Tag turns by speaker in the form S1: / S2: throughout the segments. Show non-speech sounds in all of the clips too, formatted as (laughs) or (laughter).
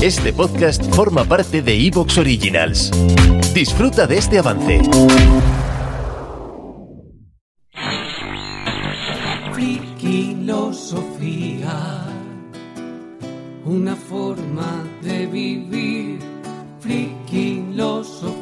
S1: Este podcast forma parte de Evox Originals. Disfruta de este avance.
S2: Friquilosofía, una forma de vivir. Friquilosofía.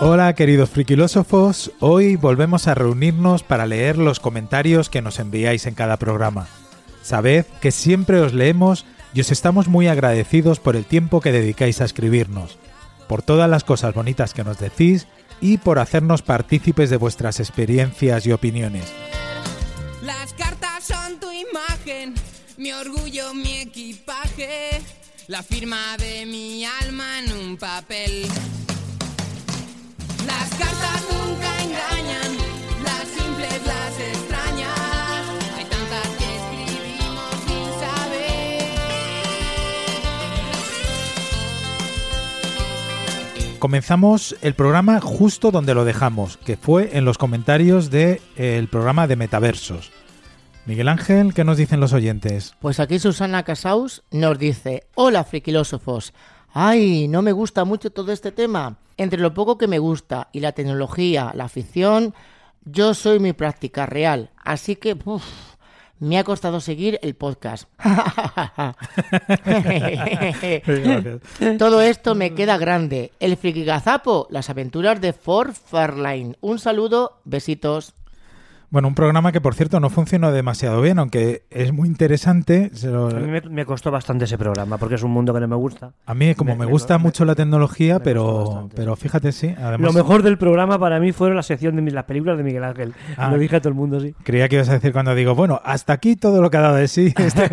S3: Hola queridos friquilósofos, hoy volvemos a reunirnos para leer los comentarios que nos enviáis en cada programa. Sabed que siempre os leemos y os estamos muy agradecidos por el tiempo que dedicáis a escribirnos, por todas las cosas bonitas que nos decís y por hacernos partícipes de vuestras experiencias y opiniones.
S4: Las cartas son tu imagen, mi orgullo, mi equipaje, la firma de mi alma en un papel.
S3: Comenzamos el programa justo donde lo dejamos, que fue en los comentarios del programa de Metaversos. Miguel Ángel, ¿qué nos dicen los oyentes?
S5: Pues aquí Susana Casaus nos dice, hola frikilósofos, ay, no me gusta mucho todo este tema. Entre lo poco que me gusta y la tecnología, la ficción, yo soy mi práctica real, así que uf, me ha costado seguir el podcast. (laughs) todo esto me queda grande. El frikigazapo, las aventuras de Ford Fairlane. Un saludo, besitos.
S3: Bueno, un programa que por cierto no funcionó demasiado bien, aunque es muy interesante. se lo-
S6: A mí me, me costó bastante ese programa porque es un mundo que no me gusta.
S3: A mí, como me,
S6: me-
S3: gusta
S6: me-
S3: mucho la tecnología, pero,
S6: bastante.
S3: pero fíjate, sí. Además,
S6: Lo mejor del programa para mí fueron la sección de las películas de Miguel Ángel.
S3: Ah.
S6: Lo dije a todo el mundo, sí.
S3: creía que ibas a decir cuando digo, bueno, hasta aquí todo lo que ha dado de sí. (laughs) Este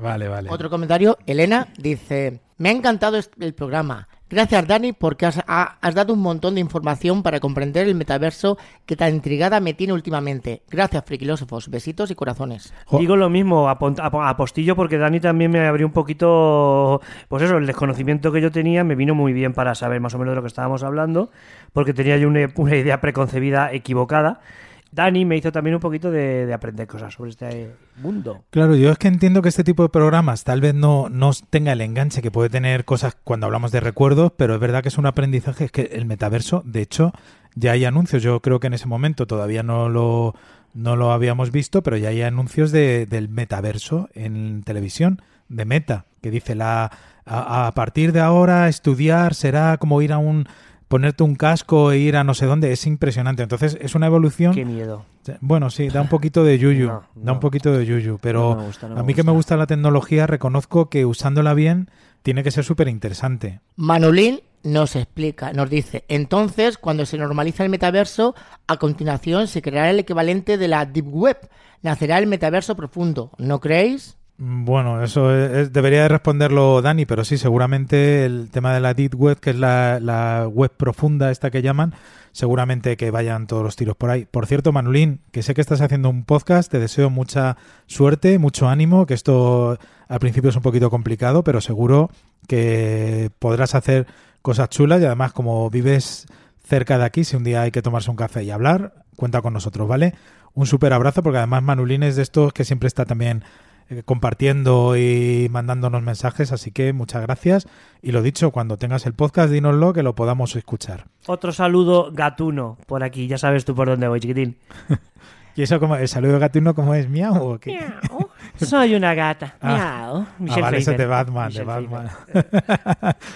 S3: vale, vale.
S5: Otro comentario, Elena dice, me ha encantado el programa. Gracias Dani porque has, ha- has dado un montón de información para comprender el metaverso que tan intrigada me tiene últimamente. Gracias frikilósofos, besitos y corazones.
S3: Jo-
S6: Digo lo mismo a, pon- a pon- a postillo porque Dani también me abrió un poquito, pues eso, el desconocimiento que yo tenía me vino muy bien para saber más o menos de lo que estábamos hablando, porque tenía yo una, una idea preconcebida equivocada. Dani me hizo también un poquito de, de aprender cosas sobre este mundo.
S3: Claro, yo es que entiendo que este tipo de programas tal vez no, no tenga el enganche que puede tener cosas cuando hablamos de recuerdos, pero es verdad que es un aprendizaje, es que el metaverso, de hecho, ya hay anuncios, yo creo que en ese momento todavía no lo, no lo habíamos visto, pero ya hay anuncios de, del metaverso en televisión, de Meta, que dice la a partir de ahora estudiar será como ir a un ponerte un casco e ir a no sé dónde, es impresionante. Entonces es una evolución
S6: Qué miedo.
S3: bueno, sí, da un poquito de yuyu,
S6: No,
S3: da un poquito de yuyu, pero
S6: No me gusta, no me
S3: a mí que me
S6: gusta.
S3: gusta la tecnología, reconozco que usándola bien tiene que ser súper interesante.
S5: Manolín nos explica, nos dice, entonces cuando se normaliza el metaverso, a continuación se creará el equivalente de la Deep Web, nacerá el metaverso profundo, ¿no creéis?
S3: Bueno, eso es- debería de responderlo Dani, pero sí, seguramente el tema de la Deep Web, que es la, web profunda esta que llaman, seguramente que vayan todos los tiros por ahí. Por cierto, Manolín, que sé que estás haciendo un podcast, te deseo mucha suerte, mucho ánimo, que esto al principio es un poquito complicado, pero seguro que podrás hacer cosas chulas y además como vives cerca de aquí, si un día hay que tomarse un café y hablar, cuenta con nosotros, ¿vale? Un súper abrazo porque además Manolín es de estos que siempre está también compartiendo y mandándonos mensajes, así que muchas gracias. Y lo dicho, cuando tengas el podcast, dínoslo que lo podamos escuchar.
S6: Otro saludo gatuno por aquí, ya sabes tú por dónde voy, chiquitín. (laughs)
S3: ¿Y eso como el saludo gatuno como es miau o qué?
S6: Miau. Soy una gata. (laughs)
S3: Ah.
S6: Miau.
S3: Ah, vale, ese
S6: Pfeiffer.
S3: de Batman, de
S6: Michelle
S3: Batman.
S6: Pfeiffer. (laughs)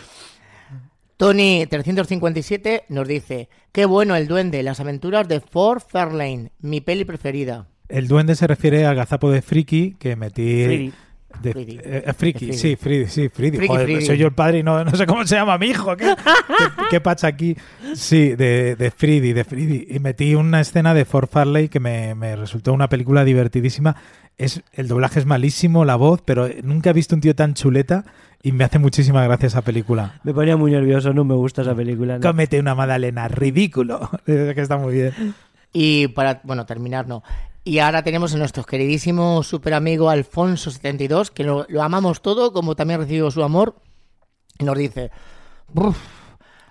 S5: Tony 357 nos dice, qué bueno el duende, las aventuras de Ford Fairlane, mi peli preferida.
S3: El duende se refiere al gazapo de Friki que metí. De,
S5: Fridi.
S3: eh, eh, Friki,
S5: Fridi.
S3: sí, Fridi, sí, Fridi.
S5: Friki,
S3: Joder, soy yo el padre y no, no sé cómo se llama mi hijo. ¿Qué, qué, qué pacha aquí? Sí, de, de Fridi, de Fridi. Y metí una escena de Ford Farley que me, me resultó una película divertidísima. Es, el doblaje es malísimo, la voz, pero nunca he visto un tío tan chuleta y me hace muchísima gracia esa película.
S6: Me ponía muy nervioso, no me gusta esa película. no.
S3: Cómete una magdalena, ridículo. (laughs) Es que está muy bien.
S5: Y para, bueno, terminar, no. Y ahora tenemos a nuestro queridísimo super amigo Alfonso72, que lo, lo amamos todo, como también recibo su amor. Y nos dice: "Buf,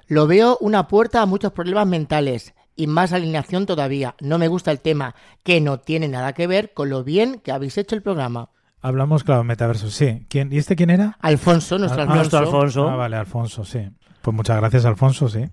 S5: Lo veo una puerta a muchos problemas mentales y más alineación todavía. No me gusta el tema, que no tiene nada que ver con lo bien que habéis hecho el programa.
S3: Hablamos, claro, metaverso, sí. ¿Quién, ¿Y este quién era?
S5: Alfonso, nuestro
S3: Ah,
S5: Alfonso.
S6: Nuestro Alfonso.
S3: Ah, vale, Alfonso, sí. Pues muchas gracias, Alfonso, sí.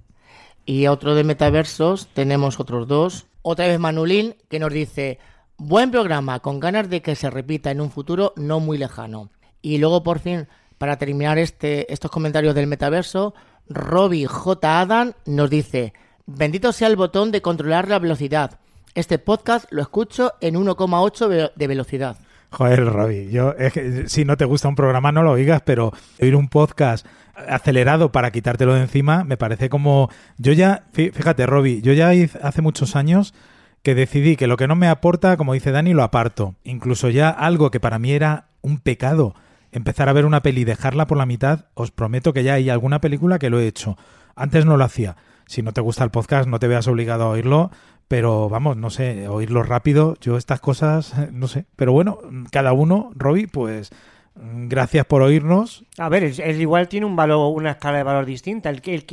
S5: Y otro de metaversos, tenemos otros dos. Otra vez Manulín, que nos dice, buen programa, con ganas de que se repita en un futuro no muy lejano. Y luego, por fin, para terminar este, estos comentarios del metaverso, Robbie J. Adam nos dice, bendito sea el botón de controlar la velocidad. Este podcast lo escucho en 1,8 ve- de velocidad.
S3: Joder, Robbie, yo es que si no te gusta un programa no lo oigas, pero oír un podcast acelerado para quitártelo de encima me parece como yo ya fí- fíjate, Robbie, yo ya hace muchos años que decidí que lo que no me aporta, como dice Dani, lo aparto. Incluso ya algo que para mí era un pecado, empezar a ver una peli y dejarla por la mitad, os prometo que ya hay alguna película que lo he hecho. Antes no lo hacía. Si no te gusta el podcast, no te veas obligado a oírlo, pero vamos, no sé, oírlo rápido, yo estas cosas, (laughs) no sé. Pero bueno, cada uno, Robbie, pues mm, gracias por oírnos.
S6: A ver, es, es igual tiene un valor, una escala de valor distinta. El que, el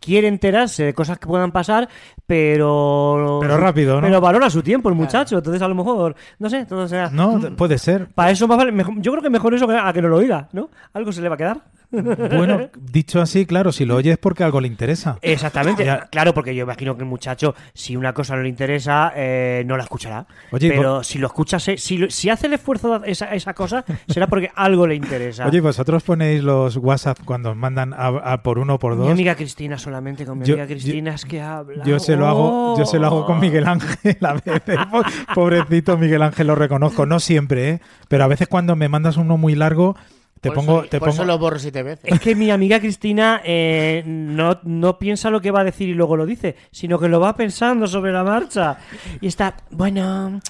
S6: quiere enterarse de cosas que puedan pasar, pero.
S3: Pero rápido, ¿no?
S6: Pero valora su tiempo el muchacho. Entonces, a lo mejor, no sé, todo sea.
S3: No, puede ser.
S6: Para eso más vale. mejor- yo creo que mejor eso que a que no lo oiga, ¿no? Algo se le va a quedar.
S3: Bueno, dicho así, claro, si lo oyes es porque algo le interesa.
S6: Exactamente,
S3: Ya.
S6: claro, porque yo imagino que el muchacho, si una cosa no le interesa, eh, no la escuchará.
S3: Oye,
S6: pero si lo escucha, se- si, lo- si hace el esfuerzo de esa, esa cosa, será porque algo le interesa.
S3: Oye, ¿vosotros ponéis los WhatsApp cuando os mandan a, a por uno o por
S6: mi
S3: dos?
S6: amiga Cristina solamente, con mi
S3: Yo-
S6: amiga Cristina es que habla.
S3: Yo se lo hago, yo se lo hago con
S6: Oh.
S3: Miguel Ángel a veces. Po- (laughs) Pobrecito Miguel Ángel lo reconozco, no siempre, ¿eh? pero a veces cuando me mandas uno muy largo te
S5: Por
S3: pongo,
S5: eso,
S3: te
S5: por eso
S3: pongo.
S5: lo borro siete veces.
S6: Es que mi amiga Cristina eh, no, no piensa lo que va a decir y luego lo dice, sino que lo va pensando sobre la marcha. Y está, bueno,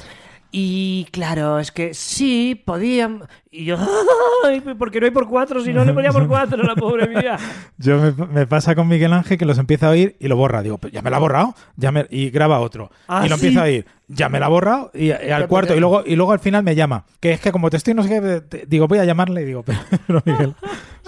S6: y claro, es que sí, podían... Y yo, (laughs) ay, ¿por qué no hay por cuatro? Si no le ponía por cuatro, la pobre mía. (laughs)
S3: Yo me, me pasa con Miguel Ángel que los empieza a oír y lo borra. Digo, "Pero ya me lo ha borrado, ya me- y graba otro.
S6: Ah,
S3: y lo
S6: ¿sí?
S3: empieza a oír, ya me lo ha borrado y, y al cuarto. Y luego, y luego al final me llama. Que es que como te estoy, no sé qué, te- digo, voy a llamarle y digo, (laughs) pero Miguel.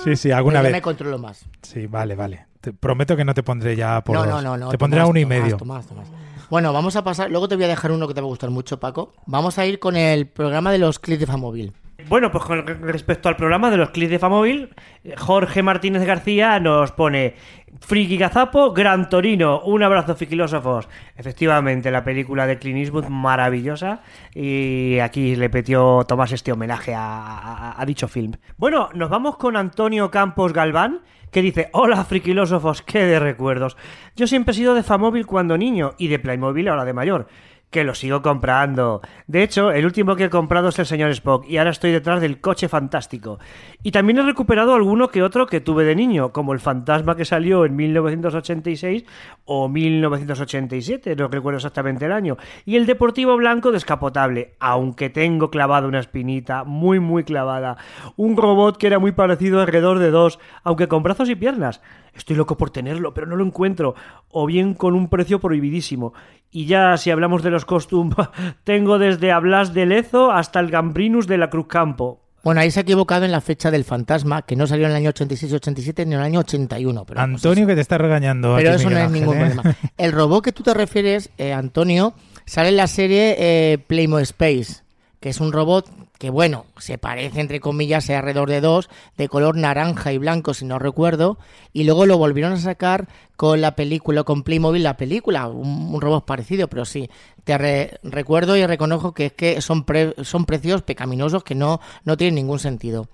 S3: Sí, sí, alguna vez.
S5: me controlo más.
S3: Sí, vale, vale. Te prometo que no te pondré ya por
S5: no,
S3: dos.
S5: no, no, no.
S3: Te pondré a uno y
S5: Tomás,
S3: medio.
S5: Tomás, Tomás. Bueno, vamos a pasar. Luego te voy a dejar uno que te va a gustar mucho, Paco. Vamos a ir con el programa de los clics de Famóvil.
S6: Bueno, pues con respecto al programa de los clics de Famóvil, Jorge Martínez García nos pone Friki Gazapo, Gran Torino, un abrazo filósofos. Efectivamente, la película de Clint Eastwood maravillosa y aquí le petió Tomás este homenaje a, dicho film. Bueno, nos vamos con Antonio Campos Galván que dice, hola friquilósofos, qué de recuerdos. Yo siempre he sido de Famóvil cuando niño y de Playmobil ahora de mayor que lo sigo comprando. De hecho, el último que he comprado es el señor Spock y ahora estoy detrás del coche fantástico. Y también he recuperado alguno que otro que tuve de niño, como el fantasma que salió en 1986 o 1987, no recuerdo exactamente el año, y el deportivo blanco descapotable, aunque tengo clavado una espinita muy muy clavada, un robot que era muy parecido alrededor de dos, aunque con brazos y piernas. Estoy loco por tenerlo, pero no lo encuentro, o bien con un precio prohibidísimo. Y ya si hablamos de los costumes, (laughs) tengo desde Hablas de Lezo hasta el Gambrinus de la Cruz Campo.
S5: Bueno, ahí se ha equivocado en la fecha del fantasma, que no salió en el año 86-87 ni en el año 81. Pero
S3: Antonio, que te está regañando.
S5: Pero
S3: aquí,
S5: eso no es ningún
S3: ¿eh?
S5: problema. El robot que tú te refieres, eh, Antonio, sale en la serie eh, Playmo Space, que es un robot que, bueno, se parece, entre comillas, a alrededor de dos, de color naranja y blanco, si no recuerdo, y luego lo volvieron a sacar con la película, con Playmobil, la película, un, robot parecido, pero sí, te re- recuerdo y reconozco que es que son, pre- son precios pecaminosos que no, no tienen ningún sentido.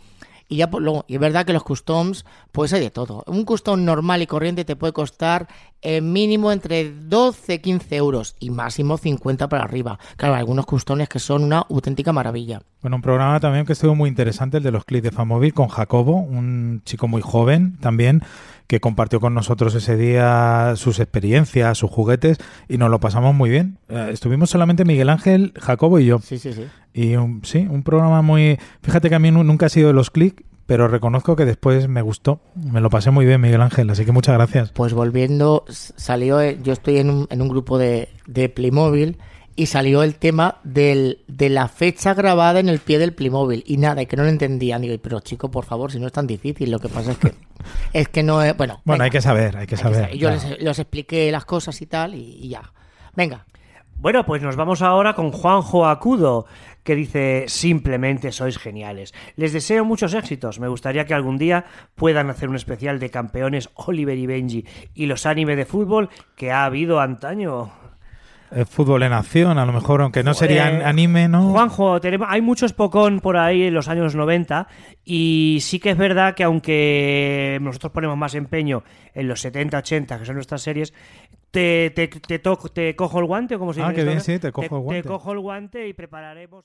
S5: Y ya pues, luego, y es verdad que los customs, pues hay de todo. Un custom normal y corriente te puede costar eh, mínimo entre 12 15 euros y máximo 50 para arriba. Claro, algunos customs que son una auténtica maravilla.
S3: Bueno, un programa también que estuvo muy interesante, el de los clics de Famóvil con Jacobo, un chico muy joven también, que compartió con nosotros ese día sus experiencias, sus juguetes, y nos lo pasamos muy bien. Eh, estuvimos solamente Miguel Ángel, Jacobo y yo.
S5: Sí, sí, sí.
S3: Y un- sí, un programa muy... Fíjate que a mí nu- nunca ha sido de los clics, pero reconozco que después me gustó. Me lo pasé muy bien, Miguel Ángel, así que muchas gracias.
S5: Pues volviendo, salió, eh, yo estoy en un, en un grupo de, de Playmobil y salió el tema del, de la fecha grabada en el pie del Playmobil. Y nada, y que no lo entendían. Digo, pero chico, por favor, si no es tan difícil, lo que pasa es que (laughs) es que no es... Bueno,
S3: Bueno,
S5: venga,
S3: hay que saber, hay que
S5: hay que
S3: saber.
S5: yo
S3: claro.
S5: les, les expliqué las cosas y tal, y, y ya. Venga.
S6: Bueno, pues nos vamos ahora con Juanjo Acudo, que dice, simplemente sois geniales. Les deseo muchos éxitos. Me gustaría que algún día puedan hacer un especial de campeones Oliver y Benji y los anime de fútbol que ha habido antaño.
S3: Eh, fútbol en acción, a lo mejor, aunque no sería
S6: Eh,
S3: anime, ¿no?
S6: Juanjo, tenemos, hay muchos Pokémon por ahí en los años 90 y sí que es verdad que aunque nosotros ponemos más empeño en los 70, 80, que son nuestras series, te, te, te, to- te cojo el guante o como se
S3: Ah,
S6: dice
S3: qué
S6: esto,
S3: bien, sí, te cojo el guante.
S6: Te cojo el guante y prepararemos...